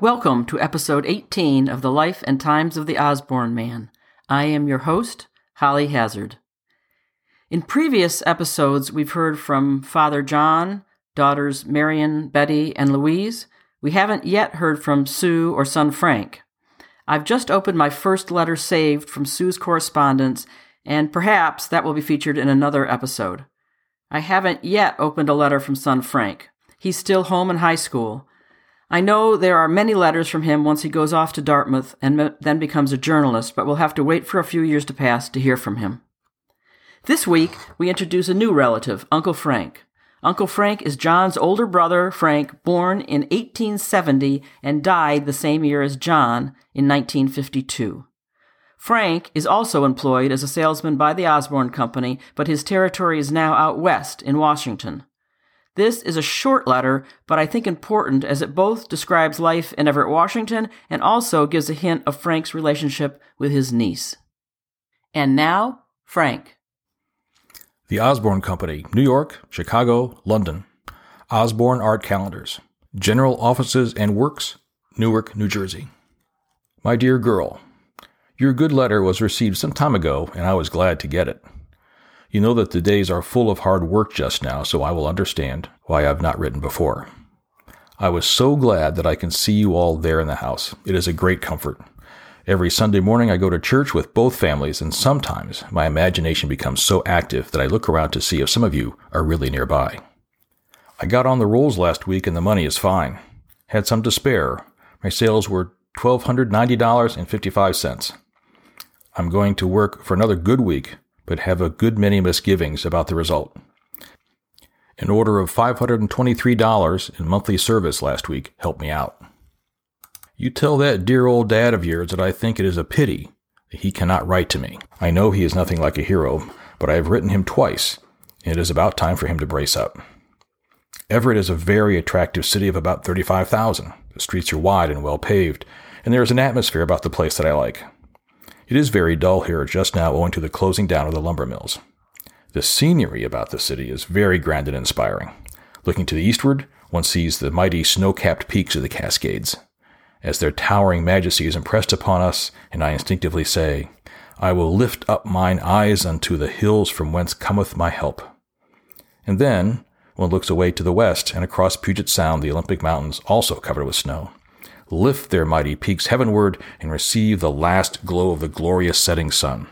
Welcome to episode 18 of The Life and Times of the Osborne Man. I am your host, Holly Hazard. In previous episodes, we've heard from Father John, daughters Marion, Betty, and Louise. We haven't yet heard from Sue or son Frank. I've just opened my first letter saved from Sue's correspondence, and perhaps that will be featured in another episode. I haven't yet opened a letter from son Frank. He's still home in high school. I know there are many letters from him once he goes off to Dartmouth and then becomes a journalist, but we'll have to wait for a few years to pass to hear from him. This week, we introduce a new relative, Uncle Frank. Uncle Frank is John's older brother, Frank, born in 1870 and died the same year as John in 1952. Frank is also employed as a salesman by the Osborne Company, but his territory is now out west in Washington. This is a short letter, but I think important as it both describes life in Everett, Washington, and also gives a hint of Frank's relationship with his niece. And now, Frank. The Osborne Company, New York, Chicago, London. Osborne Art Calendars. General Offices and Works, Newark, New Jersey. My dear girl, your good letter was received some time ago, and I was glad to get it. You know that the days are full of hard work just now, so I will understand why I have not written before. I was so glad that I can see you all there in the house. It is a great comfort. Every Sunday morning I go to church with both families, and sometimes my imagination becomes so active that I look around to see if some of you are really nearby. I got on the rolls last week and the money is fine. Had some to spare. My sales were $1,290.55. I'm going to work for another good week but have a good many misgivings about the result. An order of $523 in monthly service last week helped me out. You tell that dear old dad of yours that I think it is a pity that he cannot write to me. I know he is nothing like a hero, but I have written him twice, and it is about time for him to brace up. Everett is a very attractive city of about 35,000. The streets are wide and well paved, and there is an atmosphere about the place that I like. It is very dull here just now owing to the closing down of the lumber mills. The scenery about the city is very grand and inspiring. Looking to the eastward, one sees the mighty snow capped peaks of the Cascades. As their towering majesty is impressed upon us, and I instinctively say, I will lift up mine eyes unto the hills from whence cometh my help. And then one looks away to the west, and across Puget Sound, the Olympic Mountains, also covered with snow lift their mighty peaks heavenward, and receive the last glow of the glorious setting sun.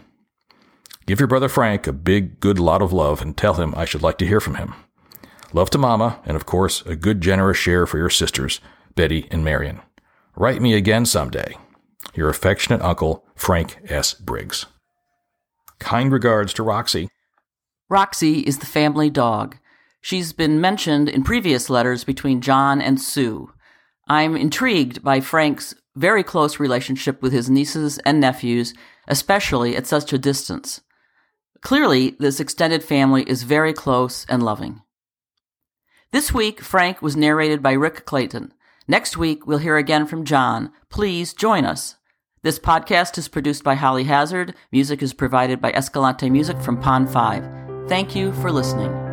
Give your brother Frank a big, good lot of love and tell him I should like to hear from him. Love to Mama, and of course, a good, generous share for your sisters, Betty and Marion. Write me again someday. Your affectionate uncle, Frank S. Briggs. Kind regards to Roxy. Roxy is the family dog. She's been mentioned in previous letters between John and Sue. I'm intrigued by Frank's very close relationship with his nieces and nephews, especially at such a distance. Clearly, this extended family is very close and loving. This week, Frank was narrated by Rick Clayton. Next week, we'll hear again from John. Please join us. This podcast is produced by Holly Hazard. Music is provided by Escalante Music from Pond 5. Thank you for listening.